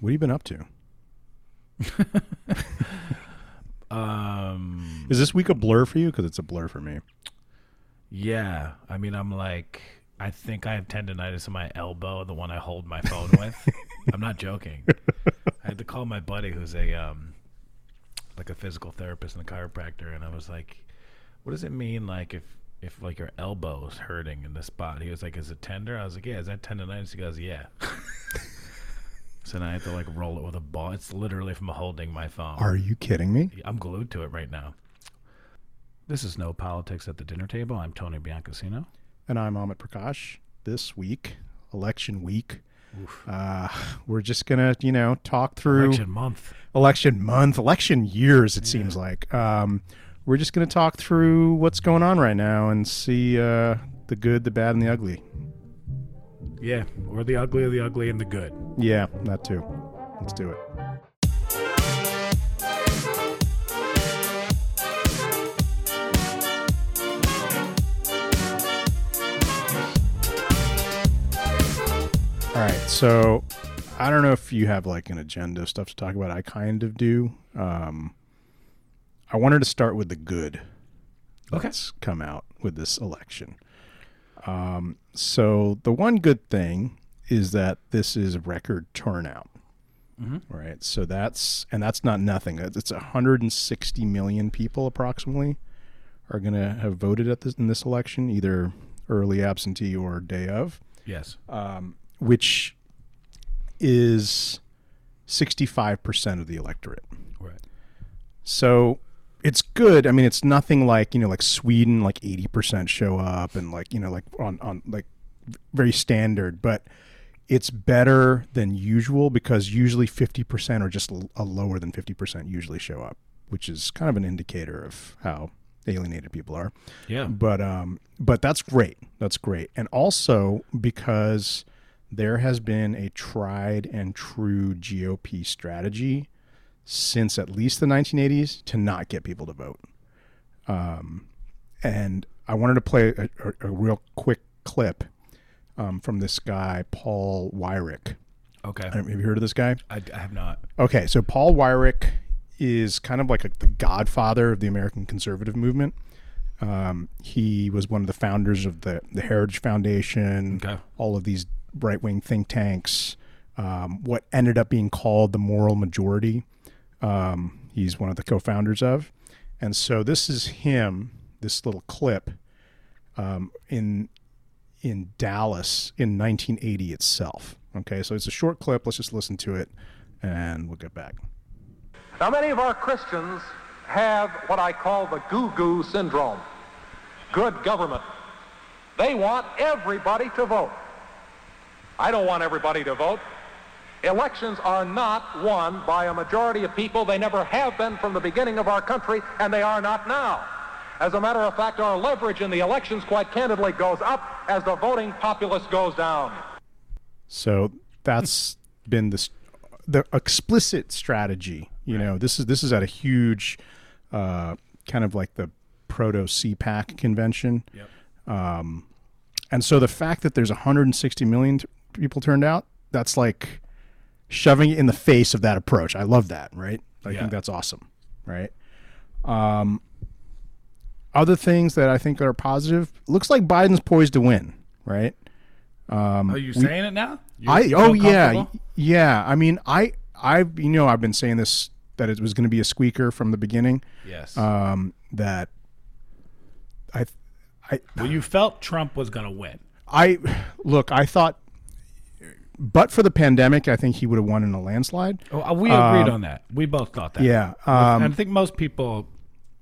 What have you been up to? Um, Is this week a blur for you? Because it's a blur for me. yeah. I mean, I'm like, I think I have tendonitis in my elbow, the one I hold my phone with. I'm not joking. I had to call my buddy who's a um, like a physical therapist and a chiropractor, and I was like, "What does it mean, like if if like your elbow's hurting in the spot?" He was like, "Is it tender?" I was like, "Yeah." Is that tendonitis? He goes, "Yeah." So now I have to like roll it with a ball. It's literally from holding my phone. Are you kidding me? I'm glued to it right now. This is No Politics at the Dinner Table. I'm Tony Biancasino. And I'm Amit Prakash. This week, election week, uh, we're just gonna, you know, talk through Election month. election month, election years. It seems like um, we're just gonna talk through what's going on right now and see uh, the good, the bad, and the ugly. Yeah, or the ugly, the ugly, and the good. Yeah, that too. Let's do it. All right, so I don't know if you have like an agenda of stuff to talk about. I kind of do. Um, I wanted to start with the good Okay. that's come out with this election. Um, so the one good thing is that this is record turnout. Mhm. Right. So that's and that's not nothing. It's 160 million people approximately are going to have voted at this in this election, either early absentee or day of, Yes. um, which is 65% of the electorate. Right. So it's good. I mean, it's nothing like you know, like Sweden, like eighty percent show up, and like you know, like on on like very standard. But it's better than usual because usually fifty percent or just a lower than fifty percent usually show up, which is kind of an indicator of how alienated people are. Yeah. But um, but that's great. That's great, and also because there has been a tried and true GOP strategy since at least the 1980s to not get people to vote. Um, and I wanted to play a, a, a real quick clip um, from this guy Paul Weyrich. Okay. Have you heard of this guy? I, I have not. Okay, so Paul Weyrich is kind of like a, the godfather of the American conservative movement. Um, he was one of the founders of the the Heritage Foundation, Okay. all of these right wing think tanks. Um, what ended up being called the Moral Majority. Um, he's one of the co-founders of, and so this is him. This little clip um, in in Dallas in 1980 itself. Okay, so it's a short clip. Let's just listen to it, and we'll get back. Now, many of our Christians have what I call the goo-goo syndrome. Good government. They want everybody to vote. I don't want everybody to vote. Elections are not won by a majority of people. They never have been from the beginning of our country, and they are not now. As a matter of fact, our leverage in the elections, quite candidly, goes up as the voting populace goes down. So that's been the the explicit strategy. You know, this is this is at a huge, uh, kind of like the proto CPAC convention. Yep. Um, and so the fact that there's 160 million t- people turned out, that's like shoving it in the face of that approach. I love that. Right. I Yeah. think that's awesome. Right. Um, other things that I think are positive looks like Biden's poised to win. Right. Um, Are you saying it now? You- I oh yeah yeah. I mean I I you know I've been saying this that it was going to be a squeaker from the beginning. Yes. Um, that I I well, you felt Trump was going to win. I look. I thought, but for the pandemic, I think he would have won in a landslide. Oh, uh, we agreed on that. We both thought that. Yeah. and I Um, think most people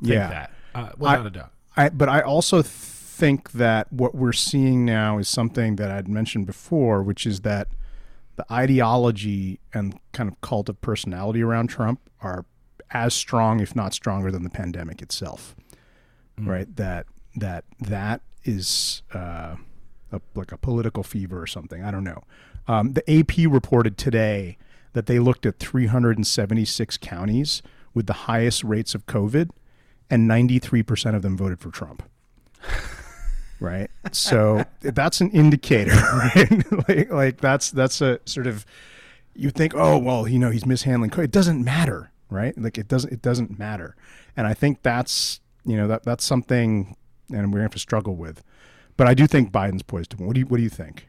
think yeah. that, uh, without I- a doubt. I, but I also think that what we're seeing now is something that I'd mentioned before, which is that the ideology and kind of cult of personality around Trump are as strong, if not stronger, than the pandemic itself. Right? That that that is uh, a, like a political fever or something. I don't know. Um, the AP reported today that they looked at 376 counties with the highest rates of COVID, and 93% of them voted for Trump. right? So that's an indicator, right? like, like that's that's a sort of you think, oh well, you know, he's mishandling. co- It doesn't matter, right? Like it doesn't it doesn't matter, and I think that's you know that that's something, and we're gonna have to struggle with. But I do think Biden's poised to win. What do you What do you think?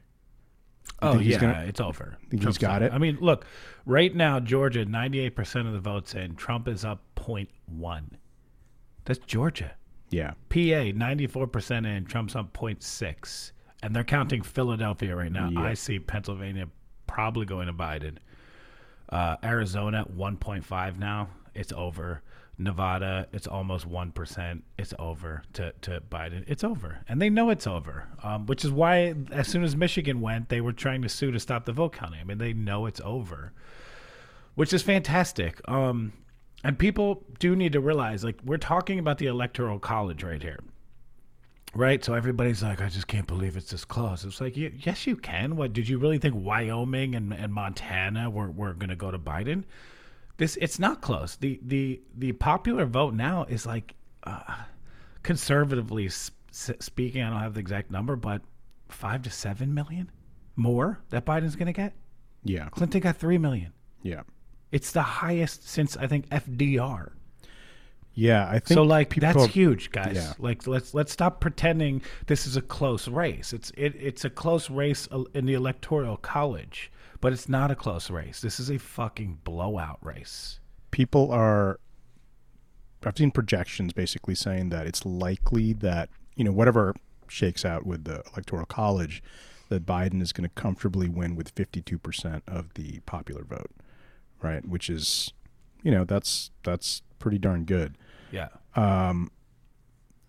Oh he's yeah, gonna- it's over. he's Trump's got done. it? I mean, look, right now Georgia, ninety-eight percent of the votes in. Trump is up 0.1. That's Georgia. Yeah, PA, ninety-four percent in. Trump's up 0.6, and they're counting Philadelphia right now. Yeah. I see Pennsylvania probably going to Biden. Uh, Arizona, one point five now. It's over. Nevada, it's almost one percent. It's over to, to Biden. It's over, and they know it's over. Um, which is why, as soon as Michigan went, they were trying to sue to stop the vote counting. I mean, they know it's over, which is fantastic. Um, and people do need to realize, like, we're talking about the electoral college right here right? So everybody's like, I just can't believe it's this close. It's like, yes, you can. What did you really think? Wyoming and, and Montana were, were going to go to Biden? This it's not close. The the the popular vote now is like, uh, conservatively s- speaking, I don't have the exact number, but five to seven million more that Biden's going to get. yeah, Clinton got three million. yeah, It's the highest since I think FDR. yeah. I think So like that's are- huge, guys. yeah. Like let's let's stop pretending this is a close race. It's it, it's a close race uh, in the electoral college, but it's not a close race. This is a fucking blowout race. people are I've seen projections basically saying that it's likely that, you know, whatever shakes out with the electoral college, that Biden is going to comfortably win with 52% of the popular vote, right? Which is, you know, that's that's pretty darn good. Yeah. Um,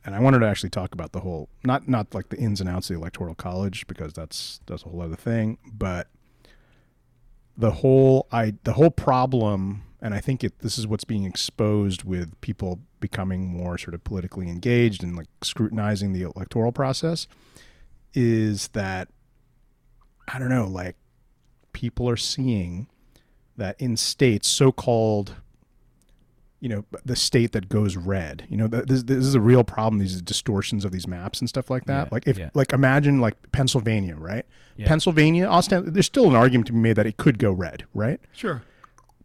and I wanted to actually talk about the whole not not like the ins and outs of the electoral college because that's that's a whole other thing, but the whole I the whole problem and I think it this is what's being exposed with people becoming more sort of politically engaged and like scrutinizing the electoral process is that I don't know like people are seeing that in states so-called you know the state that goes red you know this, this is a real problem these distortions of these maps and stuff like that Yeah, like if yeah. like imagine like pennsylvania right Yeah. pennsylvania Austin, there's still an argument to be made that it could go red right Sure.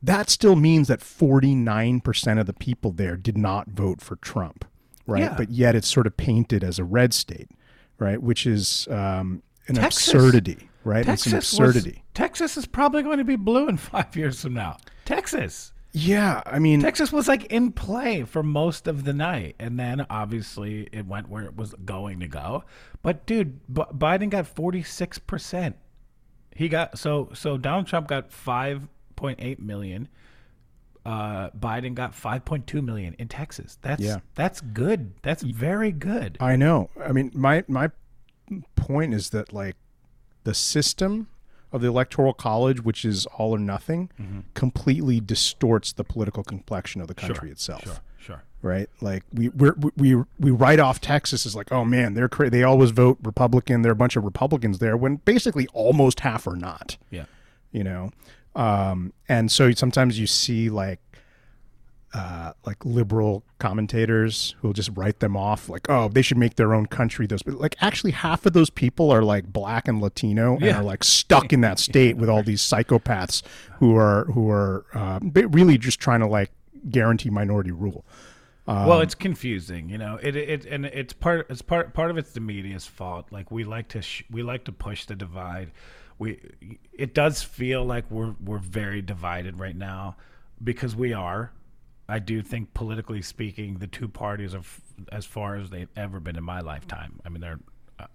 that still means that 49% of the people there did not vote for trump right Yeah. but yet it's sort of painted as a red state right which is um, an Texas. absurdity right it's an Texas was- absurdity Texas is probably going to be blue in five years from now. Texas. Yeah i mean Texas was like in play for most of the night, and then obviously it went where it was going to go. But dude, B- Biden got forty six percent. He got so so Donald Trump got five point eight million. Uh, Biden got five point two million in Texas. That's Yeah. that's good. That's very good. I know. I mean, my my point is that like the system of the electoral college, which is all or nothing, completely distorts the political complexion of the country itself. Sure, sure. Right? Like we we're, we we write off Texas as like, oh man, they're cra- they always vote Republican. There are a bunch of Republicans there, when basically almost half are not Yeah. you know um, and so sometimes you see like uh, like liberal commentators who'll just write them off like oh they should make their own country those but like actually half of those people are like black and latino and Yeah. are like stuck in that state with all these psychopaths who are who are uh, really just trying to like guarantee minority rule well, it's confusing, you know. It it and it's part it's part part of it's the media's fault. Like we like to sh- we like to push the divide. We it does feel like we're we're very divided right now because we are. I do think politically speaking, the two parties are as far as they've ever been in my lifetime. I mean, they're. I,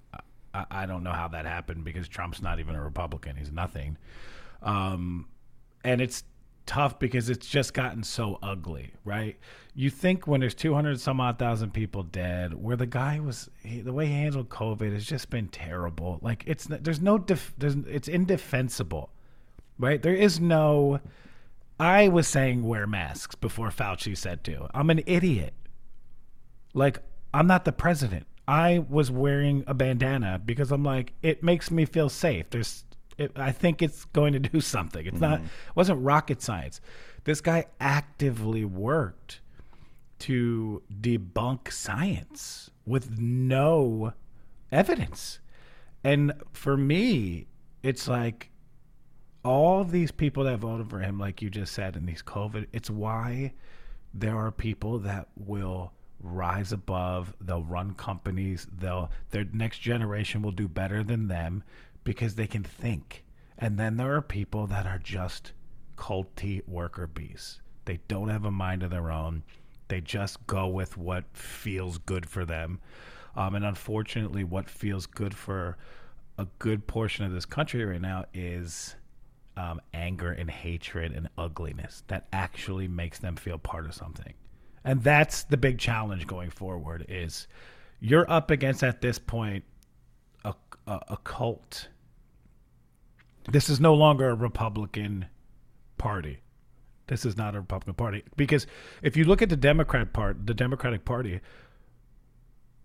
I, I don't know how that happened because Trump's not even a Republican. He's nothing. Um, and it's tough because it's just gotten so ugly, right? You think when there's 200 some odd thousand people dead, where the guy was, he, the way he handled COVID has just been terrible. Like it's there's no def, there's it's indefensible, right? There is no. I was saying wear masks before Fauci said to. I'm an idiot. Like I'm not the president. I was wearing a bandana because I'm like it makes me feel safe. There's it, I think it's going to do something. It's not mm-hmm. it wasn't rocket science. This guy actively worked to debunk science with no evidence. And for me, it's like all these people that voted for him, like you just said, in these COVID, it's why there are people that will rise above. They'll run companies. They'll their next generation will do better than them because they can think. And then there are people that are just culty worker bees. They don't have a mind of their own. They just go with what feels good for them. Um, and unfortunately, what feels good for a good portion of this country right now is um, anger and hatred and ugliness that actually makes them feel part of something. And that's the big challenge going forward is you're up against at this point a, a, a cult. This is no longer a Republican party. This is not a Republican Party because if you look at the Democrat part, the Democratic Party,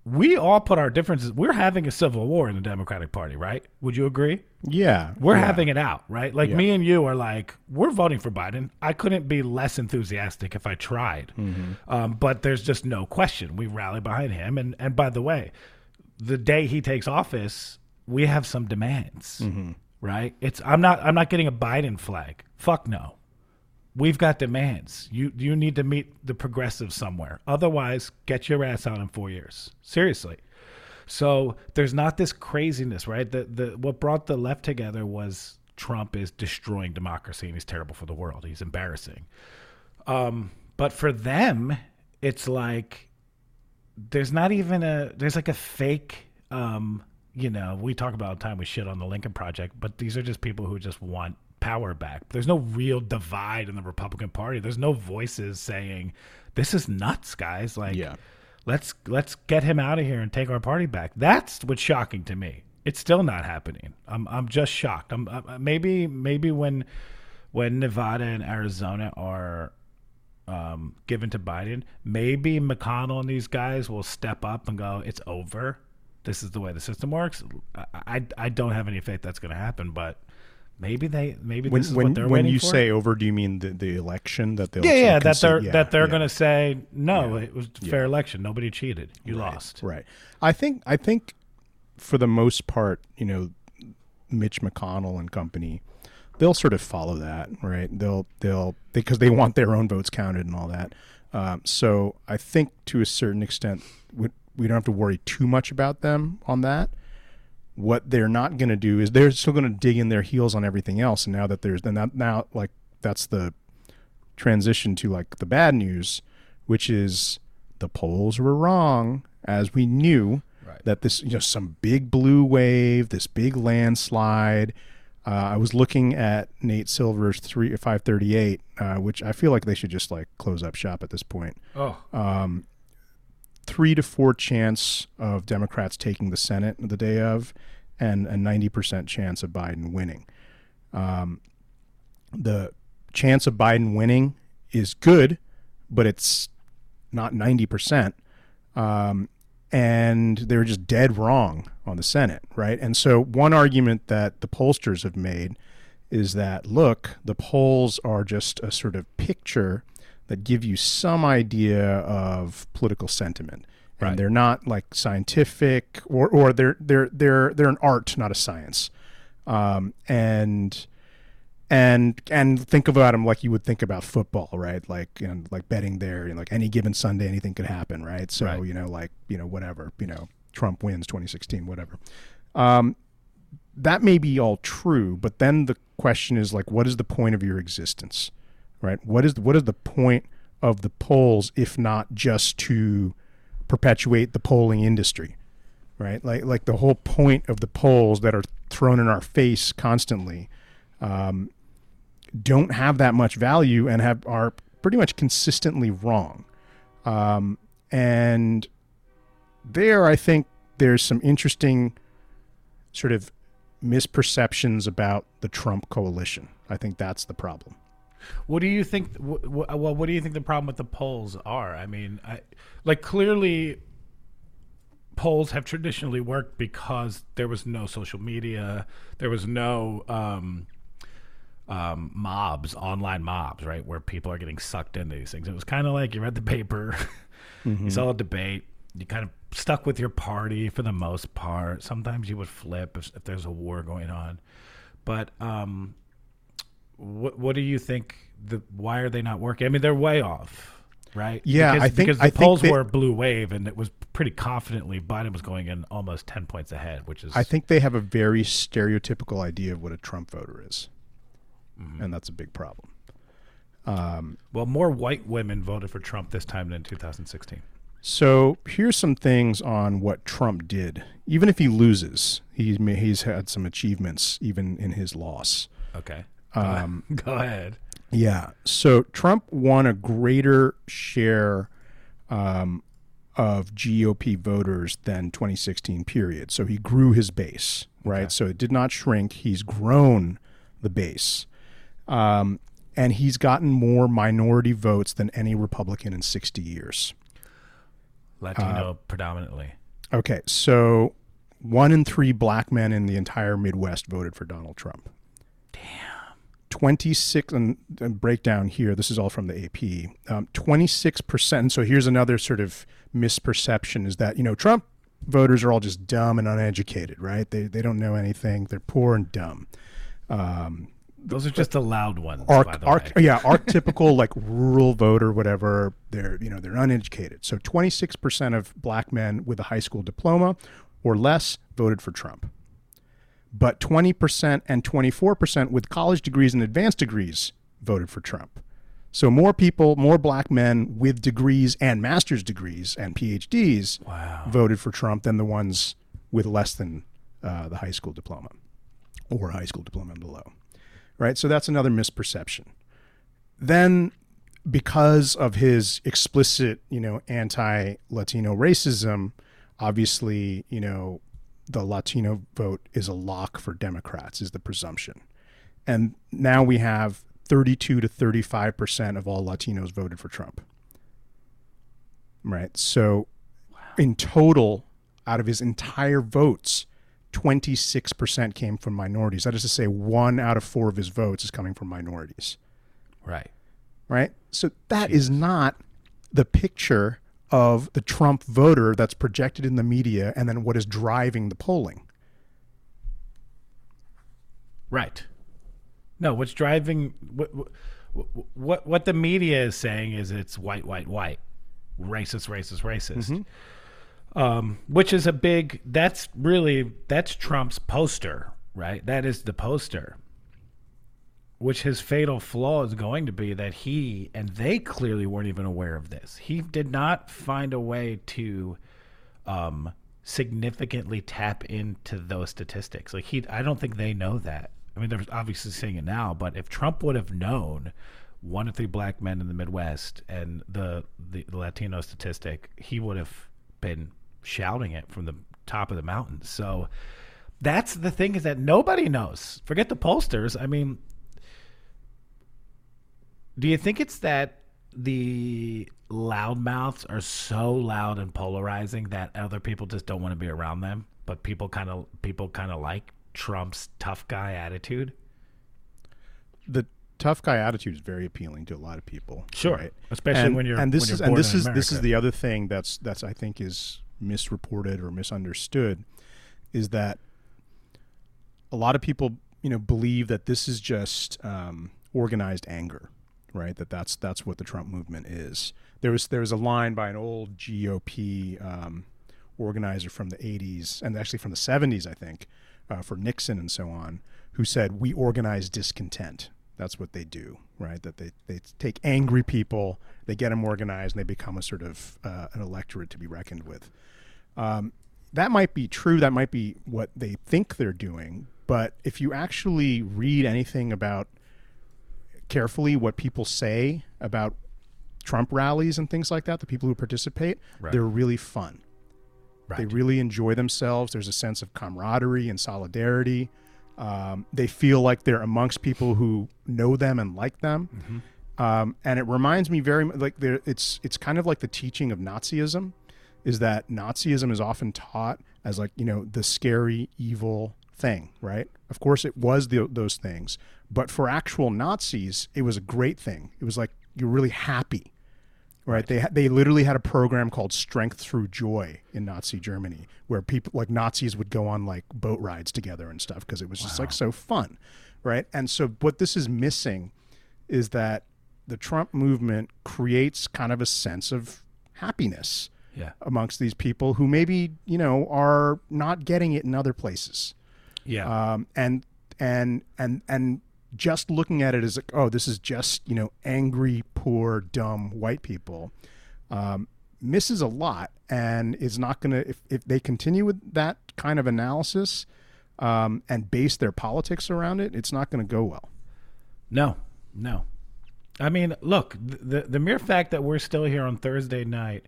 we all put our differences. We're having a civil war in the Democratic Party, right? Would you agree? Yeah, We're yeah. having it out, right? Like Yeah. me and you are like, we're voting for Biden. I couldn't be less enthusiastic if I tried. Mm-hmm. Um, but there's just no question. We rally behind him. And, and by the way, the day he takes office, we have some demands, Mm-hmm. right? It's I'm not I'm not getting a Biden flag. Fuck no. We've got demands. You you need to meet the progressives somewhere. Otherwise, get your ass out in four years. Seriously. So there's not this craziness, right? The the what brought the left together was Trump is destroying democracy and he's terrible for the world. He's embarrassing. Um, but for them, it's like there's not even a there's like a fake um you know we talk about the time we shit on the lincoln project but these are just people who just want power back. There's no real divide in the republican party. There's no voices saying this is nuts guys. Like Yeah. let's let's get him out of here and take our party back. That's what's shocking to me. It's still not happening. I'm i'm just shocked. I'm uh, maybe maybe when when nevada and arizona are um, given to Biden, maybe McConnell and these guys will step up and go, "It's over. This is the way the system works." I I, I don't have any faith that's going to happen, but maybe they maybe When this is when, what they're when you for. say over, do you mean the, the election that they'll yeah yeah that they're yeah, that they're yeah. going to say no, Yeah. it was a fair election. Nobody cheated. You lost. Right. I think I think for the most part, you know, Mitch McConnell and company, they'll sort of follow that, right? They'll they'll because they want their own votes counted and all that. Um, so I think to a certain extent, we, we don't have to worry too much about them on that. What they're not going to do is they're still going to dig in their heels on everything else. And now that there's then that now like that's the transition to like the bad news, which is the polls were wrong as we knew Right. that this you know some big blue wave, this big landslide. Uh, I was looking at Nate Silver's three five thirty eight, uh, which I feel like they should just like close up shop at this point. Oh, Three to four chance of Democrats taking the Senate the day of, and a ninety percent chance of Biden winning. Um, the chance of Biden winning is good, but it's not ninety percent um, and they were just dead wrong on the Senate, right? And so, one argument that the pollsters have made is that look, the polls are just a sort of picture that give you some idea of political sentiment, and Right. they're not like scientific, or or they're they're they're they're an art, not a science, um, and and and think about them like you would think about football, right? Like and like betting there, you know, like any given Sunday, anything could happen, right? So Right. you know, like you know, whatever, you know, Trump wins 2016, whatever. Um, that may be all true, but then the question is like, what is the point of your existence, right? What is what is the point of the polls if not just to perpetuate the polling industry? right? Like like the whole point of the polls that are thrown in our face constantly um, don't have that much value and have are pretty much consistently wrong. Um, and there, I think there's some interesting sort of misperceptions about the Trump coalition. I think that's the problem. What do you think? wh- wh- Well, what do you think the problem with the polls are? I mean, I, like clearly, polls have traditionally worked because there was no social media, there was no um, um, mobs, online mobs, right, where people are getting sucked into these things. It was kind of like you read the paper, you saw a debate, you kind of stuck with your party for the most part. Sometimes you would flip if, if there's a war going on, but um, what what do you think? The why are they not working? I mean, they're way off, right? Yeah, because, I think- because the I polls they- were a blue wave, and it was pretty confidently Biden was going in almost ten points ahead, which is I think they have a very stereotypical idea of what a Trump voter is, and that's a big problem. Um, well more white women voted for Trump this time than in 2016. So here's some things on what Trump did. Even if he loses, he's he's had some achievements even in his loss. Okay, Um, go ahead. Yeah. So Trump won a greater share um, of GOP voters than 2016 period. So he grew his base, right? Okay. So it did not shrink. He's grown the base. Um, and he's gotten more minority votes than any Republican in 60 years. Latino uh, predominantly. Okay. So one in three black men in the entire Midwest voted for Donald Trump. 26 and, and breakdown here this is all from the ap um, 26% so here's another sort of misperception is that you know trump voters are all just dumb and uneducated right? They, they don't know anything. They're poor and dumb. Um, Those are just the loud ones, by arc, the arc, way. yeah archetypical like rural voter whatever they're you know they're uneducated. So 26% of black men with a high school diploma or less voted for trump but 20% and 24% with college degrees and advanced degrees voted for Trump. So more people, more black men with degrees and master's degrees and PhDs Wow. voted for Trump than the ones with less than uh, the high school diploma or high school diploma below. Right? So that's another misperception. Then because of his explicit, you know, anti-Latino racism, obviously, you know, the Latino vote is a lock for Democrats, is the presumption. And now we have 32 to 35% of all Latinos voted for Trump. Right. So in total, out of his entire votes, 26% came from minorities. That is to say, one out of four of his votes is coming from minorities Right. right? So that is not the picture of the Trump voter that's projected in the media and then what is driving the polling. Right. No, what's driving what what what, what the media is saying is it's white, white, white, racist, racist, racist. Um, which is a big. That's really that's Trump's poster, right? That is the poster. Which his fatal flaw is going to be that he and they clearly weren't even aware of this. He did not find a way to um, significantly tap into those statistics. Like he, I don't think they know that. I mean, they're obviously saying it now, but if Trump would have known one in three black men in the Midwest and the, the the Latino statistic, he would have been shouting it from the top of the mountain. So that's the thing is that nobody knows. Forget the pollsters. I mean, do you think it's that the loudmouths are so loud and polarizing that other people just don't want to be around them, but people kind of people kind of like Trump's tough guy attitude? The tough guy attitude is very appealing to a lot of people. Sure. right? Especially and, when you're- and this is and this is this is the other thing that's that's I think is misreported or misunderstood is that a lot of people you know believe that this is just um, organized anger right that that's that's what the Trump movement is there was there was a line by an old GOP um, organizer from the 80s and actually from the 70s I think uh, for Nixon and so on who said we organize discontent that's what they do right that they, they take angry people they get them organized and they become a sort of uh, an electorate to be reckoned with um, that might be true. That might be what they think they're doing. But if you actually read anything about carefully what people say about Trump rallies and things like that, the people who participate, Right. they're really fun. They really enjoy themselves. There's a sense of camaraderie and solidarity. Um, they feel like they're amongst people who know them and like them. Um, and it reminds me very like there, it's it's kind of like the teaching of Nazism, is that Nazism is often taught as like you know the scary evil thing, right? Of course, it was the, those things, but for actual Nazis, it was a great thing. It was like you're really happy, right? They ha- they literally had a program called Strength Through Joy in Nazi Germany, where people like Nazis would go on like boat rides together and stuff because it was just like so fun, right? And so what this is missing is that the Trump movement creates kind of a sense of happiness Yeah. amongst these people who maybe you know are not getting it in other places Yeah. um, and and and and just looking at it as like, oh, this is just you know angry, poor, dumb white people, um, misses a lot, and is not going to if if they continue with that kind of analysis um, and base their politics around it, it's not going to go well. No, no. I mean, look, the the mere fact that we're still here on Thursday night,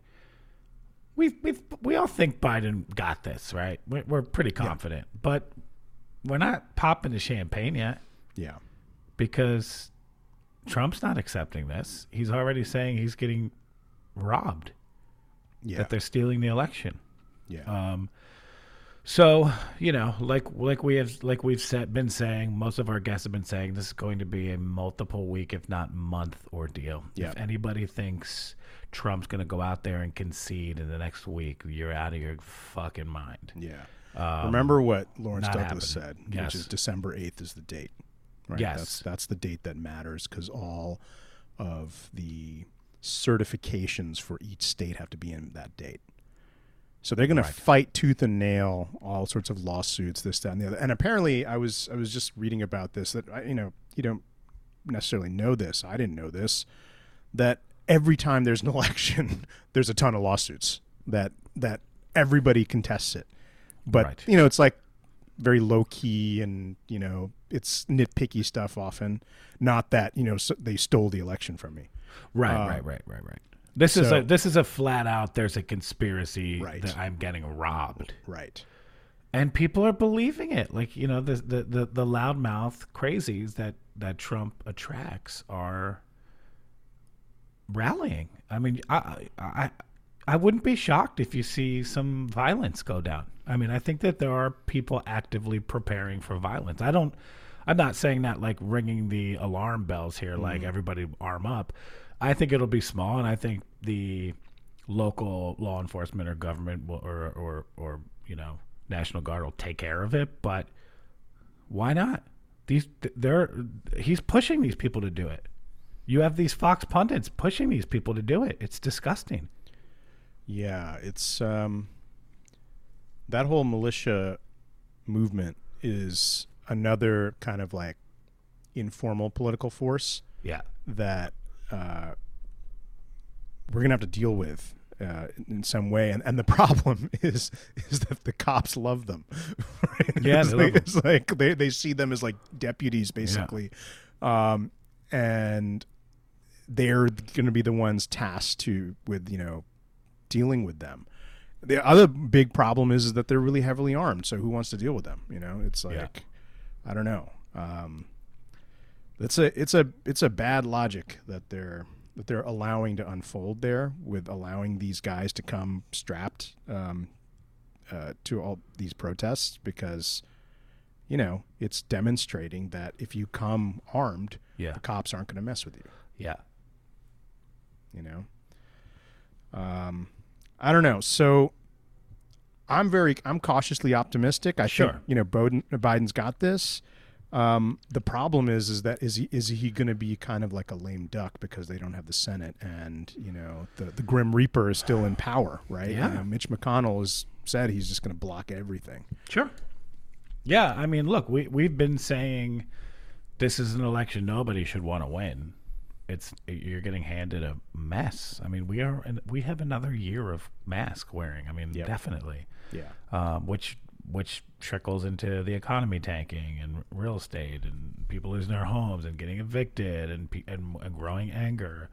we we we all think Biden got this, right? We're, we're pretty confident, but we're not popping the champagne yet Yeah, because Trump's not accepting this. He's already saying he's getting robbed, yeah, that they're stealing the election. yeah, Um, so you know, like like we have like we've said, been saying, most of our guests have been saying, this is going to be a multiple week, if not month, ordeal. Yeah. If anybody thinks Trump's going to go out there and concede in the next week, you're out of your fucking mind. yeah. Um, Remember what Lawrence Douglas said. Yes. which is December eighth is the date. Right? Yes. that's that's the date that matters because all of the certifications for each state have to be in that date. So they're going Right. to fight tooth and nail all sorts of lawsuits, this, that, and the other. And apparently, I was I was just reading about this that I- you know you don't necessarily know this. I didn't know this that every time there's an election, there's a ton of lawsuits that that everybody contests it. But Right. you know, it's like very low key and you know it's nitpicky stuff often. Not that you know so they stole the election from me. Right, Uh, right, right, right, right. This is a this is a flat out. There's a conspiracy Right. that I'm getting robbed. Right. and people are believing it. Like you know, the the the, the loudmouth crazies that that Trump attracts are rallying. I mean, I I I wouldn't be shocked if you see some violence go down. I mean, I think that there are people actively preparing for violence. I don't. I'm not saying that like ringing the alarm bells here, like mm-hmm. everybody arm up. I think it'll be small, and I think the local law enforcement or government will, or or or you know national guard will take care of it. But why not? These they're he's pushing these people to do it. You have these Fox pundits pushing these people to do it. It's disgusting. Yeah, it's um, that whole militia movement is another kind of like informal political force Yeah. that uh, we're gonna have to deal with uh, in some way. And, and the problem is is that the cops love them. Right? Yeah, it's, they like, love 'em. it's like they they see them as like deputies basically, um, and they're going to be the ones tasked to with you know dealing with them. The other big problem is, is that they're really heavily armed. So who wants to deal with them? You know, it's like Yeah. I don't know. Um, it's a it's a it's a bad logic that they're that they're allowing to unfold there with allowing these guys to come strapped um, uh, to all these protests because you know it's demonstrating that if you come armed, Yeah. the cops aren't going to mess with you. Yeah. You know, um, I don't know. So I'm very I'm cautiously optimistic. I Sure. think you know Biden, Biden's got this. Um, the problem is, is that is he is he going to be kind of like a lame duck because they don't have the Senate and you know the the Grim Reaper is still in power, right? Yeah. You know, Mitch McConnell has said he's just going to block everything. Sure. Yeah, I mean, look, we we've been saying this is an election nobody should want to win. It's you're getting handed a mess. I mean, we are and we have another year of mask wearing. I mean, Yep. definitely. Yeah. um, which which trickles into the economy tanking and real estate and people losing their homes and getting evicted and and, and growing anger.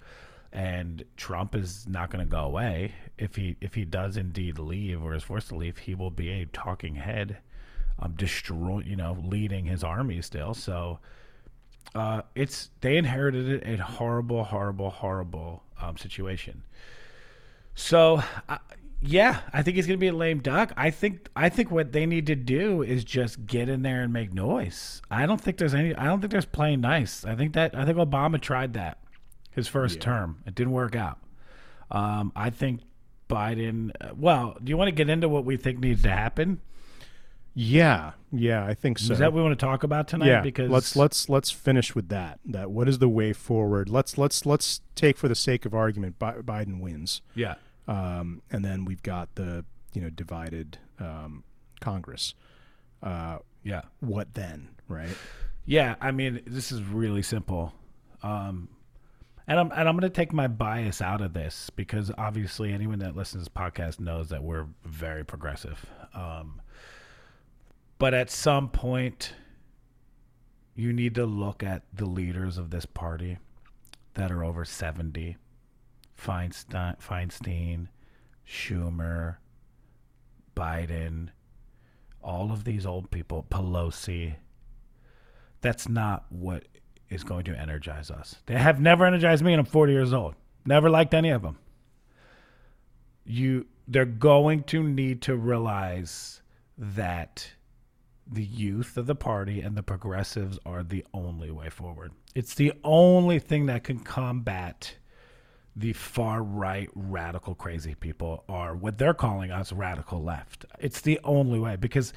And Trump is not going to go away. If he if he does indeed leave or is forced to leave, he will be a talking head, um, destroy you know leading his army still. So uh, it's they inherited a horrible, horrible, horrible um, situation. So, uh, yeah, I think he's going to be a lame duck. I think I think what they need to do is just get in there and make noise. I don't think there's any. I don't think there's playing nice. I think that I think Obama tried that his first term. It didn't work out. Um, I think Biden. uh, Well, do you want to get into what we think needs to happen? Yeah, yeah, I think so. Is that what we want to talk about tonight? yeah, because let's let's let's finish with that. That what is the way forward? Let's let's let's take for the sake of argument, Bi- Biden wins, yeah, um, and then we've got the you know divided um, Congress. Uh, yeah, what then, right? yeah. I mean, this is really simple. Um, and I'm and I'm going to take my bias out of this because obviously anyone that listens to this podcast knows that we're very progressive. Um, but at some point, you need to look at the leaders of this party that are over 70 Feinstein, Schumer, Biden, all of these old people, Pelosi. That's not what is going to energize us. They have never energized me, and I'm 40 years old. Never liked any of them. You, they're going to need to realize that the youth of the party and the progressives are the only way forward. It's the only thing that can combat the far right radical crazy people are what they're calling us radical left. It's the only way because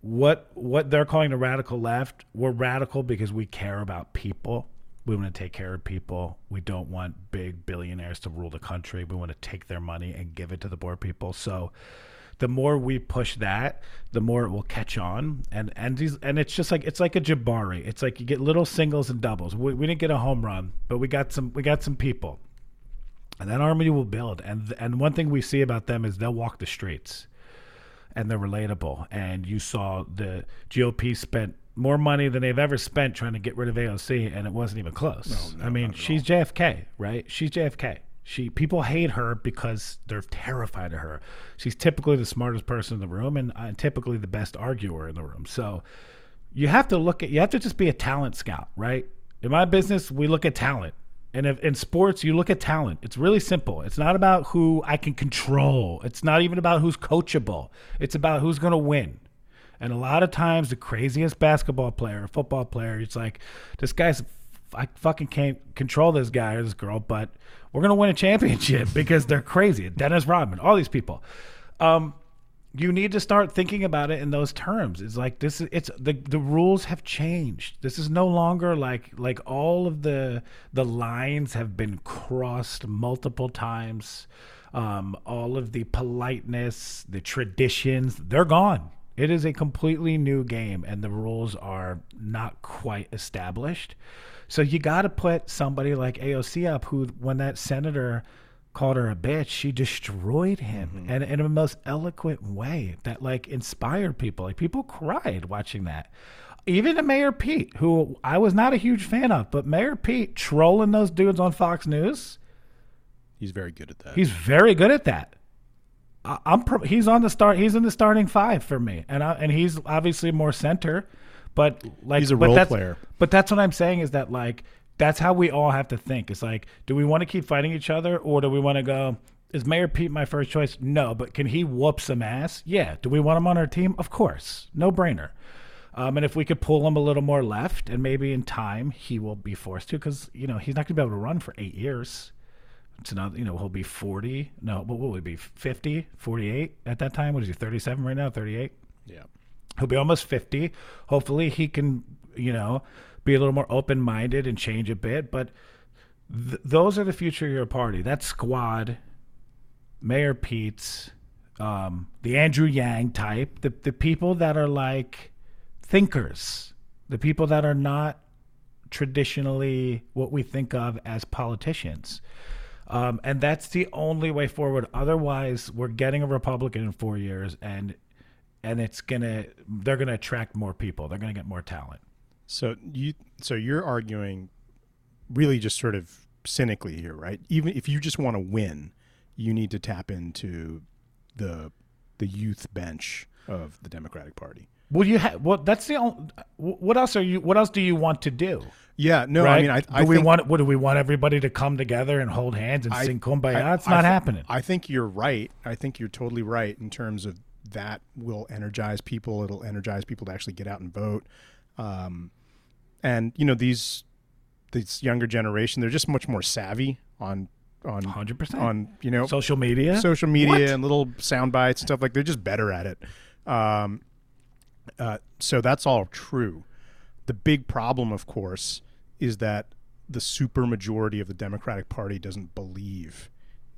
what what they're calling the radical left, we're radical because we care about people. We want to take care of people. We don't want big billionaires to rule the country. We want to take their money and give it to the poor people. So the more we push that, the more it will catch on. And and these and it's just like it's like a Jabari. It's like you get little singles and doubles. We, we didn't get a home run, but we got some we got some people. And that army will build. And and one thing we see about them is they'll walk the streets. And they're relatable. And you saw the GOP spent more money than they've ever spent trying to get rid of AOC, and it wasn't even close. No, no, I mean, she's JFK, right? She's JFK. She people hate her because they're terrified of her. She's typically the smartest person in the room and uh, typically the best arguer in the room. So you have to look at you have to just be a talent scout, right? In my business, we look at talent. And if, in sports, you look at talent. It's really simple. It's not about who I can control. It's not even about who's coachable. It's about who's going to win. And a lot of times, the craziest basketball player, or football player, it's like, this guy's, I fucking can't control this guy or this girl, but we're going to win a championship because they're crazy. Dennis Rodman, all these people. Um, you need to start thinking about it in those terms. It's like this is it's the the rules have changed. This is no longer like like all of the the lines have been crossed multiple times. Um, all of the politeness, the traditions, they're gone. It is a completely new game, and the rules are not quite established. So you got to put somebody like AOC up, who when that senator called her a bitch, she destroyed him, mm-hmm. and in a most eloquent way that like inspired people. Like people cried watching that. Even to Mayor Pete, who I was not a huge fan of, but Mayor Pete trolling those dudes on Fox News, He's very good at that. he's very good at that. I, I'm pro- he's on the start. He's in the starting five for me, and I, and he's obviously more center, but like He's a but role that's- player. But that's what I'm saying is that like that's how we all have to think. It's like, do we want to keep fighting each other, or do we want to go? Is Mayor Pete my first choice? No, but can he whoop some ass? Yeah. Do we want him on our team? Of course, no brainer. Um, and if we could pull him a little more left, and maybe in time he will be forced to, because you know he's not going to be able to run for eight years. It's not, you know, he'll be 40. No, what will he be? 50, 48 at that time? What is he, 37 right now? 38? yeah. He'll be almost 50. Hopefully he can, you know, be a little more open minded and change a bit. But th- those are the future of your party. That squad, Mayor Pete's, um, the Andrew Yang type, the, the people that are like thinkers, the people that are not traditionally what we think of as politicians. Um, and that's the only way forward. Otherwise, we're getting a Republican in four years, and and it's gonna they're gonna attract more people. They're gonna get more talent. So you so you're arguing really just sort of cynically here, right? Even if you just want to win, you need to tap into the the youth bench of the Democratic Party. Well, you have well. That's the only. What else are you? What else do you want to do? Yeah, no, right? I mean, I, do we think, want? What do we want everybody to come together and hold hands and I- sing kumbaya? I- it's I not thi- happening. I think you're right. I think you're totally right in terms of that will energize people. It'll energize people to actually get out and vote. Um, and you know these this younger generation, they're just much more savvy on on Hundred percent. on you know social media. social media What? and little sound bites and stuff like they're just better at it. Um, Uh, so that's all true. The big problem, of course, is that the supermajority of the Democratic Party doesn't believe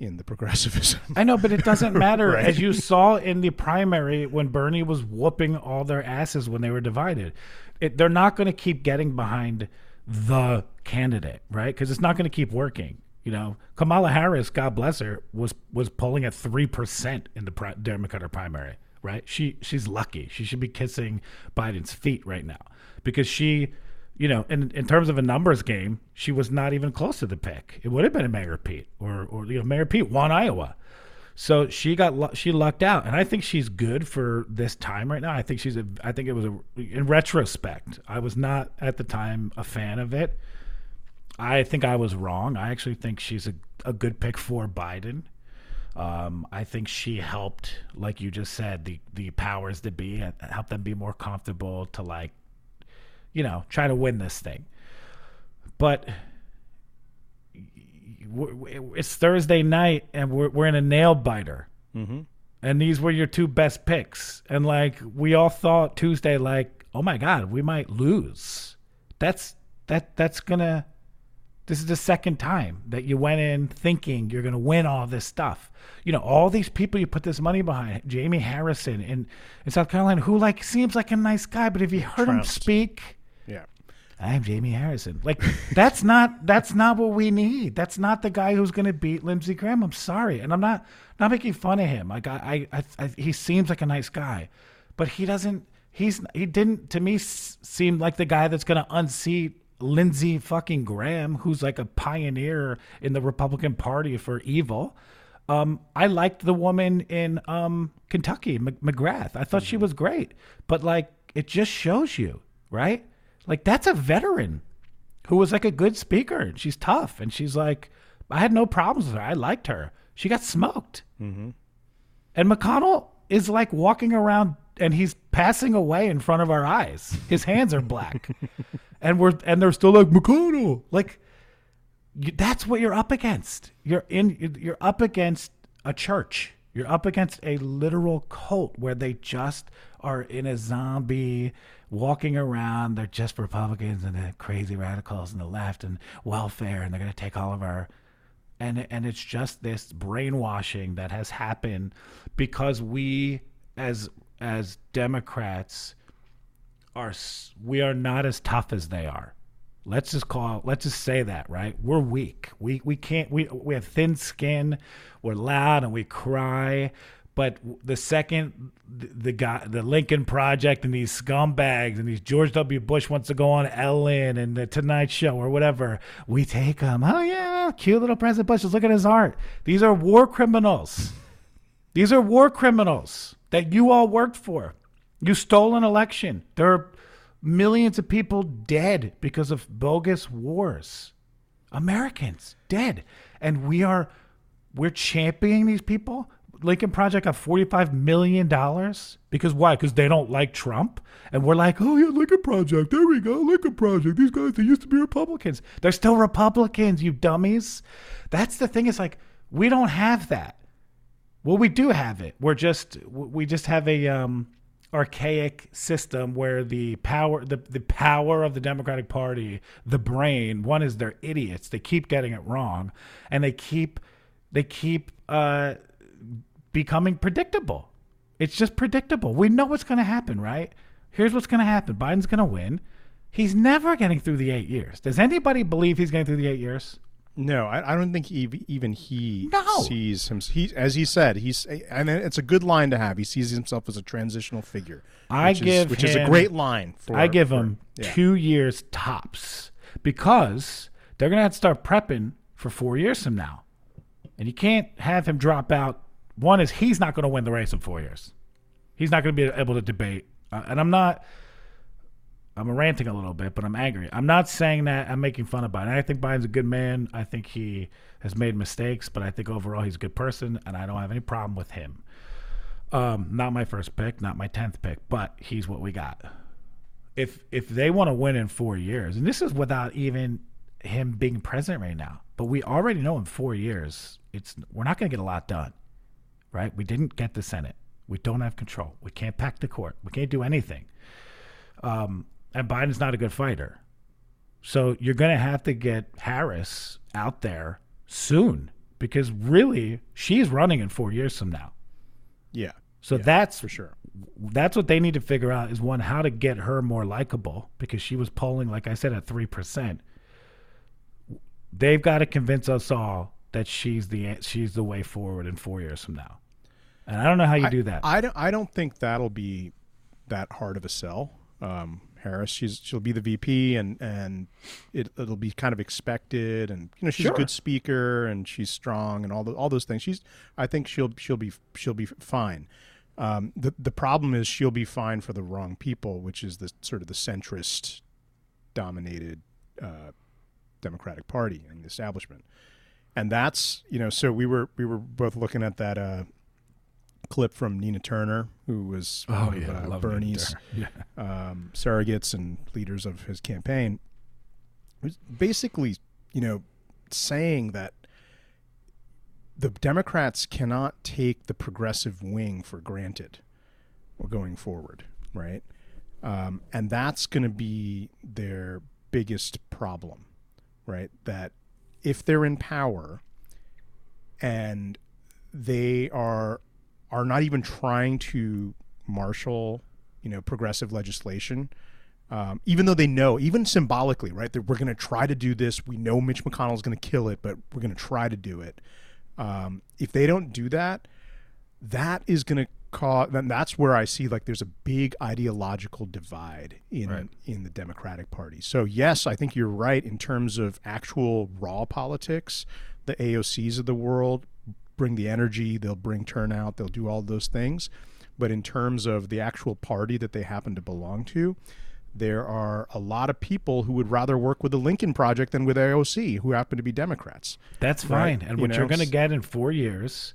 in the progressivism. I know, but it doesn't matter. Right. As you saw in the primary when Bernie was whooping all their asses when they were divided, it, they're not going to keep getting behind the candidate, right? Because it's not going to keep working. You know, Kamala Harris, God bless her, was was polling at three percent in the pri- Democratic primary, right? She she's lucky. She should be kissing Biden's feet right now because she you know, in in terms of a numbers game, she was not even close to the pick. It would have been a Mayor Pete or or you know Mayor Pete won Iowa, so she got she lucked out, and I think she's good for this time right now. I think she's a I think it was a in retrospect, I was not at the time a fan of it. I think I was wrong. I actually think she's a a good pick for Biden. Um, I think she helped, like you just said, the the powers to be, uh, help them be more comfortable to like you know, try to win this thing. But it's Thursday night and we're, we're in a nail biter. Mm-hmm. And these were your two best picks. And like, we all thought Tuesday, like, oh my God, we might lose. That's, that, that's gonna, this is the second time that you went in thinking you're gonna win all this stuff. You know, all these people you put this money behind, Jamie Harrison in, in South Carolina, who like seems like a nice guy, but if you heard him speak. I'm Jamie Harrison. Like that's not that's not what we need. That's not the guy who's going to beat Lindsey Graham. I'm sorry, and I'm not not making fun of him. Like I, I, I, I he seems like a nice guy, but he doesn't. He's he didn't to me s- seem like the guy that's going to unseat Lindsey fucking Graham, who's like a pioneer in the Republican Party for evil. Um, I liked the woman in um, Kentucky, McGrath. I thought she was great, but like it just shows you, right? Like that's a veteran who was like a good speaker and she's tough and she's like, I had no problems with her. I liked her. She got smoked. Mm-hmm. And McConnell is like walking around and he's passing away in front of our eyes. His hands are black, and we're and they're still like McConnell. Like that's what you're up against. You're in. You're up against a church. You're up against a literal cult where they just are in a zombie walking around. They're just Republicans and the crazy radicals and the left and welfare, and they're going to take all of our and and it's just this brainwashing that has happened because we as as Democrats are we are not as tough as they are. Let's just call let's just say that, right? We're weak. We we can't we we have thin skin. We're loud and we cry. But the second the, guy, the Lincoln Project, and these scumbags, and these George W. Bush wants to go on Ellen and the Tonight Show or whatever, we take them. Oh yeah, cute little President Bush. Just look at his art. These are war criminals. These are war criminals that you all worked for. You stole an election. There are millions of people dead because of bogus wars. Americans dead. And we are we're championing these people. Lincoln Project got $45 million because why? Because they don't like Trump. And we're like, oh, yeah, Lincoln Project. There we go. Lincoln Project. These guys, they used to be Republicans. They're still Republicans, you dummies. That's the thing. Is like, we don't have that. Well, we do have it. We're just we just have a um, archaic system where the power the, the power of the Democratic Party, the brain, one is they're idiots. They keep getting it wrong, and they keep they keep uh, becoming predictable. It's just predictable. We know what's going to happen, right? Here's what's going to happen. Biden's going to win. He's never getting through the eight years. Does anybody believe he's getting through the eight years? No, I, I don't think ev- even he No. sees him. He, as he said, he's and it's a good line to have. He sees himself as a transitional figure. I which give is, which is a him- great line. For I give for- him yeah. two years tops because they're going to have to start prepping for four years from now. And you can't have him drop out. One is he's not going to win the race in four years. He's not going to be able to debate. Uh, and I'm not, I'm ranting a little bit, but I'm angry. I'm not saying that I'm making fun of Biden. I think Biden's a good man. I think he has made mistakes, but I think overall he's a good person, and I don't have any problem with him. Um, not my first pick, not my tenth pick, but he's what we got if if they want to win in four years, and this is without even him being president right now, but we already know in four years, it's we're not going to get a lot done, right? We didn't get the Senate, We don't have control. We can't pack the court. We can't do anything. Um, and Biden's not a good fighter. So you're going to have to get Harris out there soon because really she's running in four years from now. Yeah. So Yeah, that's for sure. that's what they need to figure out is one how to get her more likable because she was polling like I said at three percent. They've got to convince us all that she's the she's the way forward in four years from now, and I don't know how you I, do that. I don't. I don't think that'll be that hard of a sell. Um, Harris, she's she'll be the VP, and and it it'll be kind of expected, and you know she's Sure. a good speaker, and she's strong, and all the all those things. She's. I think she'll she'll be she'll be fine. Um, the the problem is she'll be fine for the wrong people, which is the sort of the centrist dominated uh, Democratic Party and the establishment, and that's you know. So we were we were both looking at that uh, clip from Nina Turner, who was one of, uh, Bernie's Yeah. um, surrogates and leaders of his campaign, was basically, you know, saying that the Democrats cannot take the progressive wing for granted going forward, right? Um, and that's going to be their biggest problem, right? That if they're in power and they are are not even trying to marshal, you know, progressive legislation, um, even though they know, even symbolically, right, that we're going to try to do this. We know Mitch McConnell is going to kill it, but we're going to try to do it. Um, if they don't do that, that is going to cause. Then that's where I see like there's a big ideological divide in Right. in the Democratic Party. So yes, I think you're right in terms of actual raw politics. The AOCs of the world bring the energy, they'll bring turnout, they'll do all those things. But in terms of the actual party that they happen to belong to, there are a lot of people who would rather work with the Lincoln Project than with AOC, who happen to be Democrats. That's Right, fine. And you what know, you're going to get in four years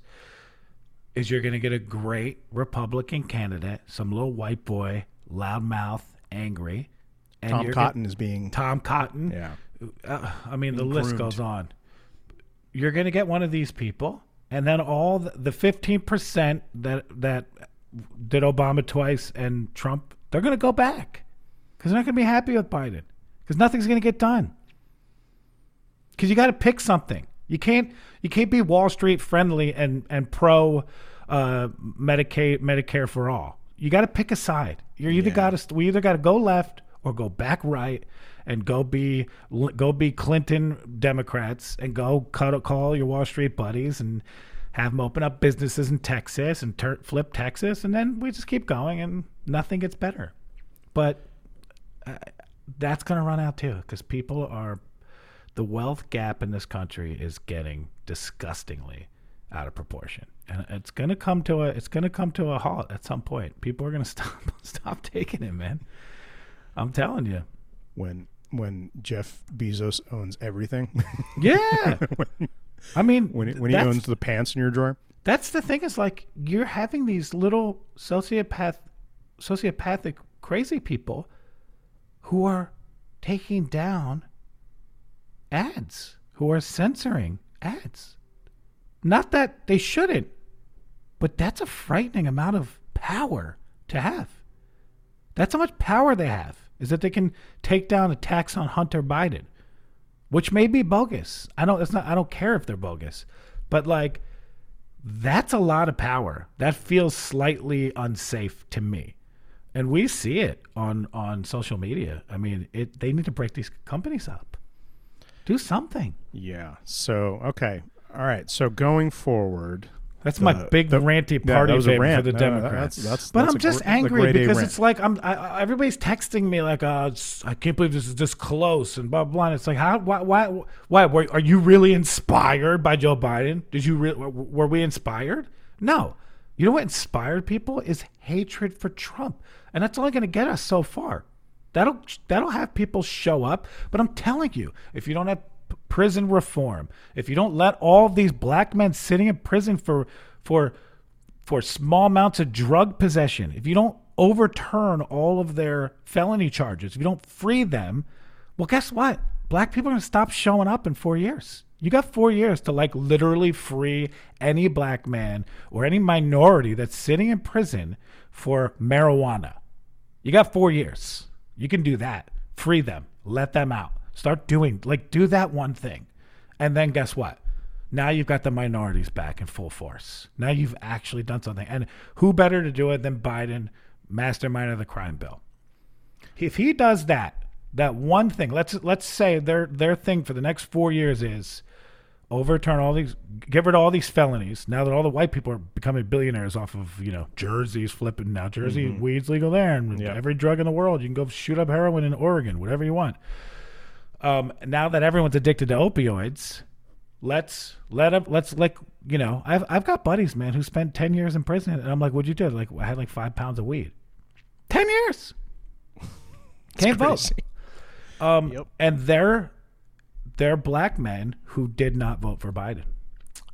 is you're going to get a great Republican candidate, some little white boy, loudmouth, angry. And Tom Cotton is being Tom Cotton. yeah. Uh, I mean, the list groomed. goes on. You're going to get one of these people, and then all the, the 15% that that did Obama twice and Trump, they're going to go back because they're not going to be happy with Biden because nothing's going to get done. Because you got to pick something. You can't you can't be Wall Street friendly and and pro uh, Medicaid Medicare for all. You got to pick a side. You're either Yeah. got to we either got to go left or go back right and go be go be Clinton Democrats and go cut call your Wall Street buddies and have them open up businesses in Texas and tur- flip Texas and then we just keep going and nothing gets better. But uh, that's going to run out too because people are the wealth gap in this country is getting disgustingly out of proportion. And it's going to come to a it's going to come to a halt at some point. People are going to stop stop taking it man. I'm telling you. When when Jeff Bezos owns everything, yeah i mean when he, when he owns the pants in your drawer. That's the thing is like you're having these little sociopath sociopathic crazy people who are taking down ads, who are censoring ads. Not that they shouldn't, but that's a frightening amount of power to have. That's how much power they have. Is that they can take down attacks on Hunter Biden, which may be bogus. I don't. It's not. I don't care if they're bogus, but like that's a lot of power. That feels slightly unsafe to me. And we see it on on social media. I mean, it they need to break these companies up. Do something. Yeah. So okay. All right. So going forward, That's my The- big the- ranty party was a rant. for the Democrats. that's- that's- but that's I'm just gr- angry because it's like I'm I, everybody's texting me like uh I can't believe this is this close and blah blah. blah. And it's like how why why why were, are you really inspired by Joe Biden? Did you re- were we inspired? No. You know what inspired people is hatred for Trump, and that's only going to get us so far. That'll that'll have people show up. But I'm telling you, if you don't have prison reform, if you don't let all these black men sitting in prison for for for small amounts of drug possession, if you don't overturn all of their felony charges, if you don't free them, well, guess what? Black people are going to stop showing up in four years. You got four years to like literally free any black man or any minority that's sitting in prison for marijuana. You got four years. You can do that. Free them. Let them out. Start doing, like, do that one thing. And then guess what? Now you've got the minorities back in full force. Now you've actually done something. And who better to do it than Biden, mastermind of the crime bill? If he does that, that one thing, let's let's say their their thing for the next four years is overturn all these, get rid of all these felonies. Now that all the white people are becoming billionaires off of you know Jersey's flipping now Jersey mm-hmm. weed's legal there, and Yeah. every drug in the world you can go shoot up heroin in Oregon, whatever you want. Um, now that everyone's addicted to opioids, let's let them, let's like you know I've I've got buddies man who spent ten years in prison, and I'm like, what'd you do? Like I had like five pounds of weed, ten years. Can't vote. Um, Yep. and they're they're black men who did not vote for Biden,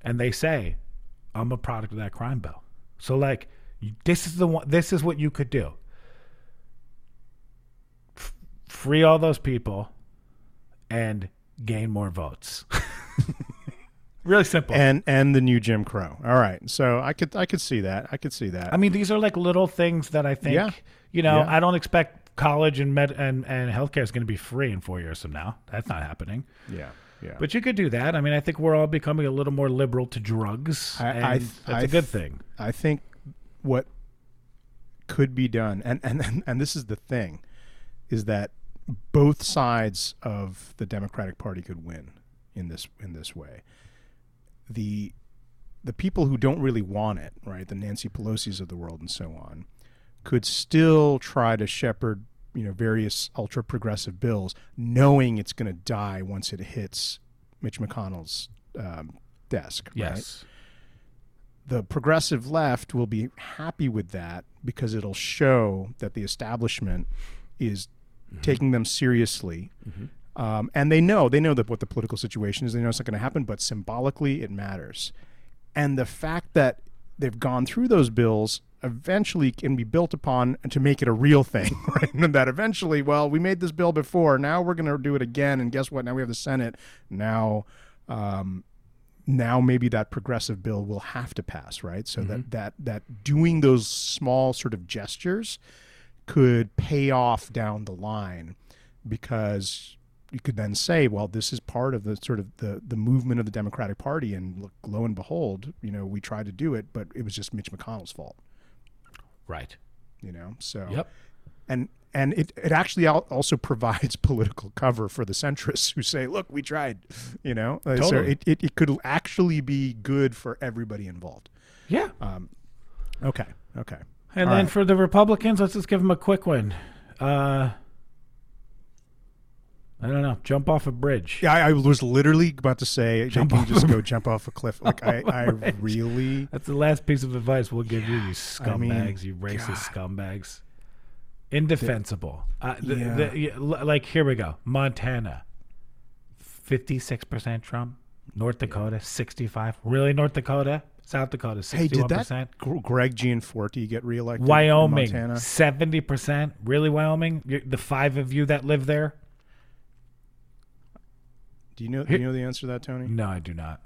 and they say, "I'm a product of that crime bill." So like, this is the one. This is what you could do. F- free all those people, and gain more votes. really simple. and and the new Jim Crow. All right, so I could I could see that. I could see that. I mean, these are like little things that I think, Yeah. you know, Yeah. I don't expect college and med and, and healthcare is going to be free in four years from now. That's not happening. yeah, yeah. But you could do that. I mean, I think we're all becoming a little more liberal to drugs. I- and I- that's I a good thing. I think what could be done, and, and, and, and this is the thing, is that both sides of the Democratic Party could win in this in this way. The the people who don't really want it, right, the Nancy Pelosi's of the world and so on, could still try to shepherd, you know, various ultra progressive bills, knowing it's going to die once it hits Mitch McConnell's um, desk. right? Yes. the progressive left will be happy with that because it'll show that the establishment is taking them seriously. Um, and they know they know that what the political situation is. They know it's not going to happen, but symbolically it matters. And the fact that they've gone through those bills eventually can be built upon to make it a real thing, right? And that eventually, well, we made this bill before. Now we're going to do it again. And guess what? Now we have the Senate. Now, um, now maybe that progressive bill will have to pass, right? So that that that doing those small sort of gestures could pay off down the line because you could then say, well, this is part of the sort of the the movement of the Democratic Party, and look, lo and behold, you know, we tried to do it, but it was just Mitch McConnell's fault, Right. you know. So Yep. and and it, it actually also provides political cover for the centrists who say, "Look, we tried," you know. Uh, So Totally. it, it, it could actually be good for everybody involved. Yeah. Um, Okay, okay. And all then right. for the Republicans, let's just give them a quick one. Uh, I don't know. Jump off a bridge. Yeah, I, I was literally about to say, Jump you just go jump off a cliff? Like I, I really, That's the last piece of advice we'll give you, you I mean, scumbags, you racist scumbags. Indefensible. Uh, the, Yeah. the, yeah, like, here we go. Montana, 56% Trump. North Dakota, 65. Really, North Dakota? South Dakota, 61%. hey, did that Gr- Greg Gianforte get reelected? in Wyoming, Montana? 70%. Really, Wyoming? you the five of you that live there? Do you know? Do you know the answer to that, Tony? No, I do not.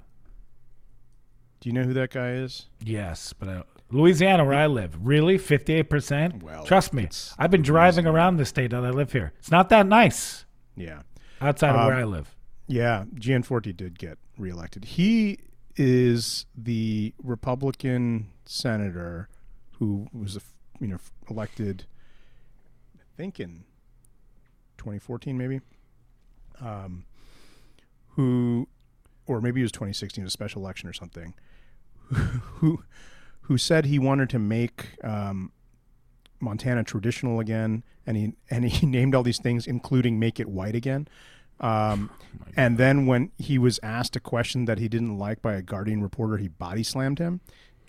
Do you know who that guy is? Yes, but I don't. Louisiana, where I live, really, fifty-eight percent. Well, Trust me, I've been driving around the state that I live here. It's not that nice Yeah, outside of Um, where I live. yeah. Gianforte did get reelected. He is the Republican senator who was, you know, elected. I think in 2014, maybe. Um, who, or maybe it was 2016, a special election or something. Who, who said he wanted to make um, Montana traditional again, and he and he named all these things, including make it white again. Um, and then when he was asked a question that he didn't like by a Guardian reporter, he body slammed him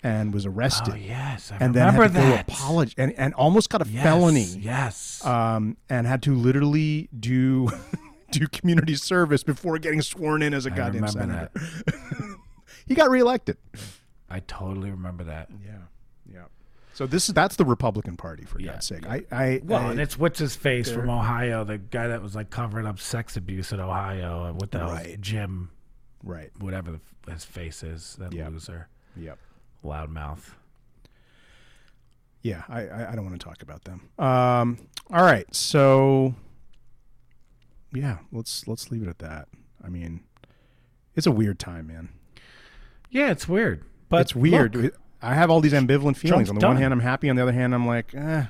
and was arrested. Oh yes, I and then remember had to that. apologize and, and almost got a Yes, felony Yes. um, and had to literally do do community service before getting sworn in as a I goddamn remember senator. that. He got reelected. I totally remember that. Yeah, yeah. So this is that's the Republican Party for Yeah, God's sake. I, I, Well, I and it's what's his face from Ohio, the guy that was like covering up sex abuse in Ohio. and What the hell, Right. Jim? Right. whatever the, his face is, that Yeah. loser, Yep. loudmouth. Yeah, I, I, I don't want to talk about them. Um, all right, so yeah, let's let's leave it at that. I mean, it's a weird time, man. Yeah, it's weird, but it's weird. look, I have all these ambivalent feelings. Trump's on the one done. hand, I'm happy. On the other hand, I'm like, eh.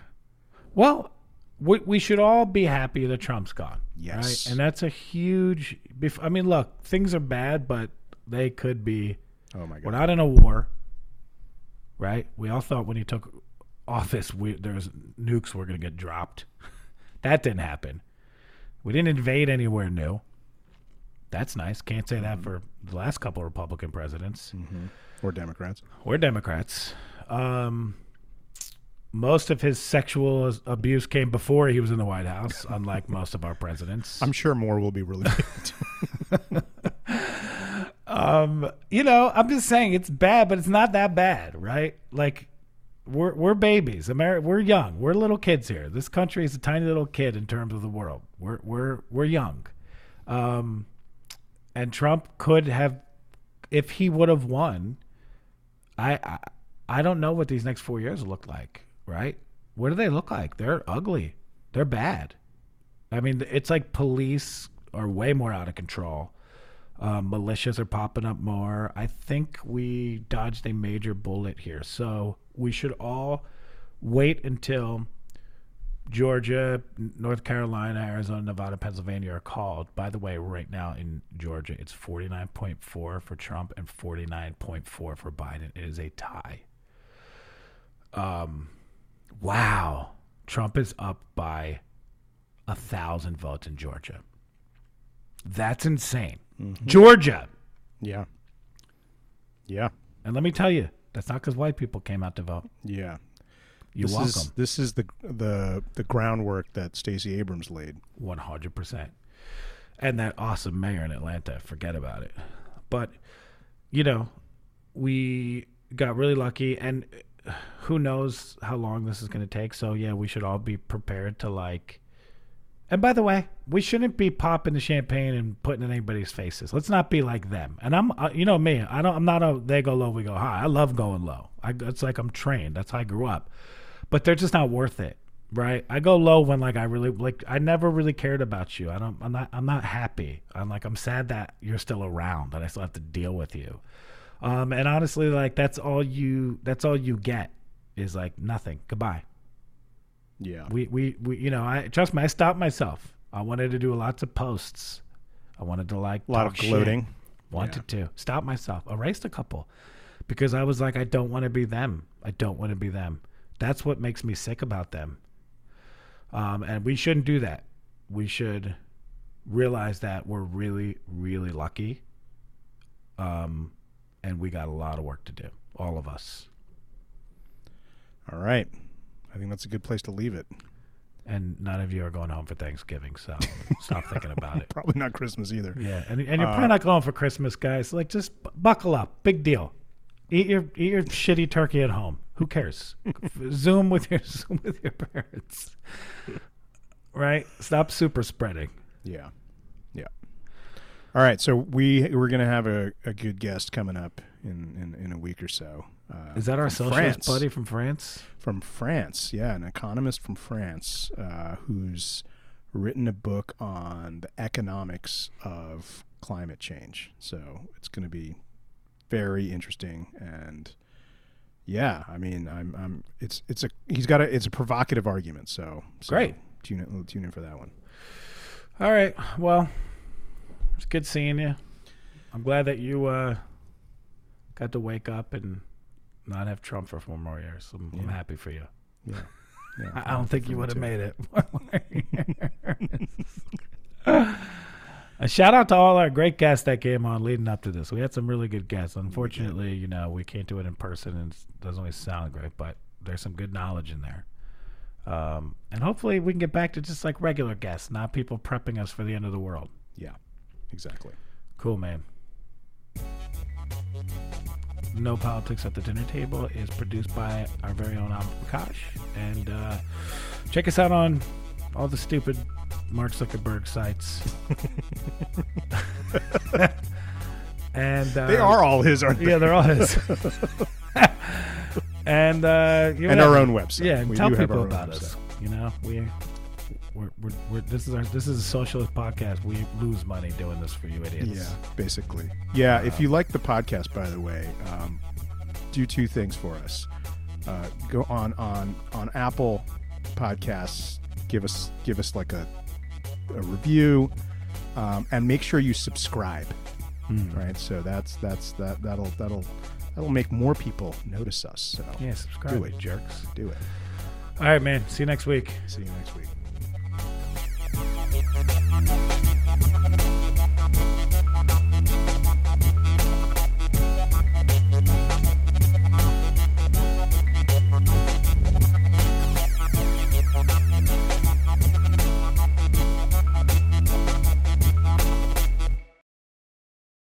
Well, we, we should all be happy that Trump's gone. Yes. Right? And that's a huge. bef- I mean, look, things are bad, but they could be. Oh my God. We're not in a war, right? We all thought when he took office, we, there was nukes were going to get dropped. that didn't happen. We didn't invade anywhere new. That's nice. Can't say that for the last couple of Republican presidents. Or Democrats. We're Democrats. Um, most of his sexual abuse came before he was in the White House, unlike most of our presidents. I'm sure more will be released. Um, you know, I'm just saying it's bad, but it's not that bad, right? Like we're we're babies. Ameri- we're young. We're little kids here. This country is a tiny little kid in terms of the world. We're we're we're young. Um, and Trump could have if he would have won, I, I don't know what these next 4 years look like, right? What do they look like? They're ugly. They're bad. I mean, it's like police are way more out of control. Um, militias are popping up more. I think we dodged a major bullet here. So we should all wait until Georgia, North Carolina, Arizona, Nevada, Pennsylvania are called. By the way, right now in Georgia, it's 49.4 for Trump and 49.4 for Biden. It is a tie. Um, wow. Trump is up by a thousand votes in Georgia. That's insane. Georgia. yeah. Yeah. And let me tell you, that's not because white people came out to vote. Yeah. You're this welcome. Is, this is the the the groundwork that Stacey Abrams laid. One hundred percent. And that awesome mayor in Atlanta, forget about it. But you know, we got really lucky, and uh, who knows how long this is going to take. So yeah, we should all be prepared to like. And by the way, we shouldn't be popping the champagne and putting in anybody's faces. Let's not be like them. And I'm, uh, you know me, I don't, I'm not a they go low, we go high. I love going low. I, it's like I'm trained. That's how I grew up. But they're just not worth it, right? I go low when like I really like. I never really cared about you. I don't. I'm not. I'm not happy. I'm like I'm sad that you're still around, that I still have to deal with you. Um, and honestly, like that's all you. That's all you get is like nothing. Goodbye. Yeah. We, we, we, you know, I trust me. I stopped myself. I wanted to do lots of posts. I wanted to like a lot of shit. gloating. Wanted to stop myself. Erased a couple because I was like, I don't want to be them. I don't want to be them. That's what makes me sick about them. Um, and we shouldn't do that. We should realize that we're really, really lucky. Um, and we got a lot of work to do, all of us. All right. I think that's a good place to leave it. And none of you are going home for Thanksgiving, so stop thinking about it. Probably not Christmas either. Yeah, and, and you're uh, probably not going for Christmas, guys. Like, just buckle up. Big deal. Eat your eat your shitty turkey at home. Who cares? Zoom with your Zoom with your parents. Right? Stop super spreading. Yeah. Yeah. All right. So we we're gonna have a, a good guest coming up in, in, in a week or so. Uh, Is that our socialist France. buddy from France? from France? Yeah, an economist from France uh, who's written a book on the economics of climate change. So it's going to be very interesting and. Yeah, I mean, I'm, I'm. It's, it's a. He's got a. It's a provocative argument. So, so Great. Tune in, tune in for that one. All right. Well, it's good seeing you. I'm glad that you uh, got to wake up and not have Trump for four more years. I'm, I'm happy for you. Yeah, yeah. I I don't think you would have made it. A shout out to all our great guests that came on leading up to this. We had some really good guests. Unfortunately, you know, we can't do it in person and it doesn't always sound great, but there's some good knowledge in there. Um, and hopefully we can get back to just like regular guests, not people prepping us for the end of the world. Yeah, exactly. Cool, man. No Politics at the Dinner Table is produced by our very own Prakash. And uh, check us out on all the stupid Mark Zuckerberg sites. And uh, They are all his, aren't they? Yeah, they're all his. and uh, you and our own website. Yeah, and We tell do have people about website. us. You know, we we're, we're, we're this is our this is a socialist podcast. We lose money doing this for you idiots. Yeah, basically. Yeah, if you like the podcast, by the way, um, do two things for us. Uh, go on on on Apple Podcasts. Give us give us like a a review, um, and make sure you subscribe. Right. So that's that's that that'll that'll that'll make more people notice us. So Yeah, subscribe, Do it. jerks. do it. All right, man. See you next week. See you next week. Thank you.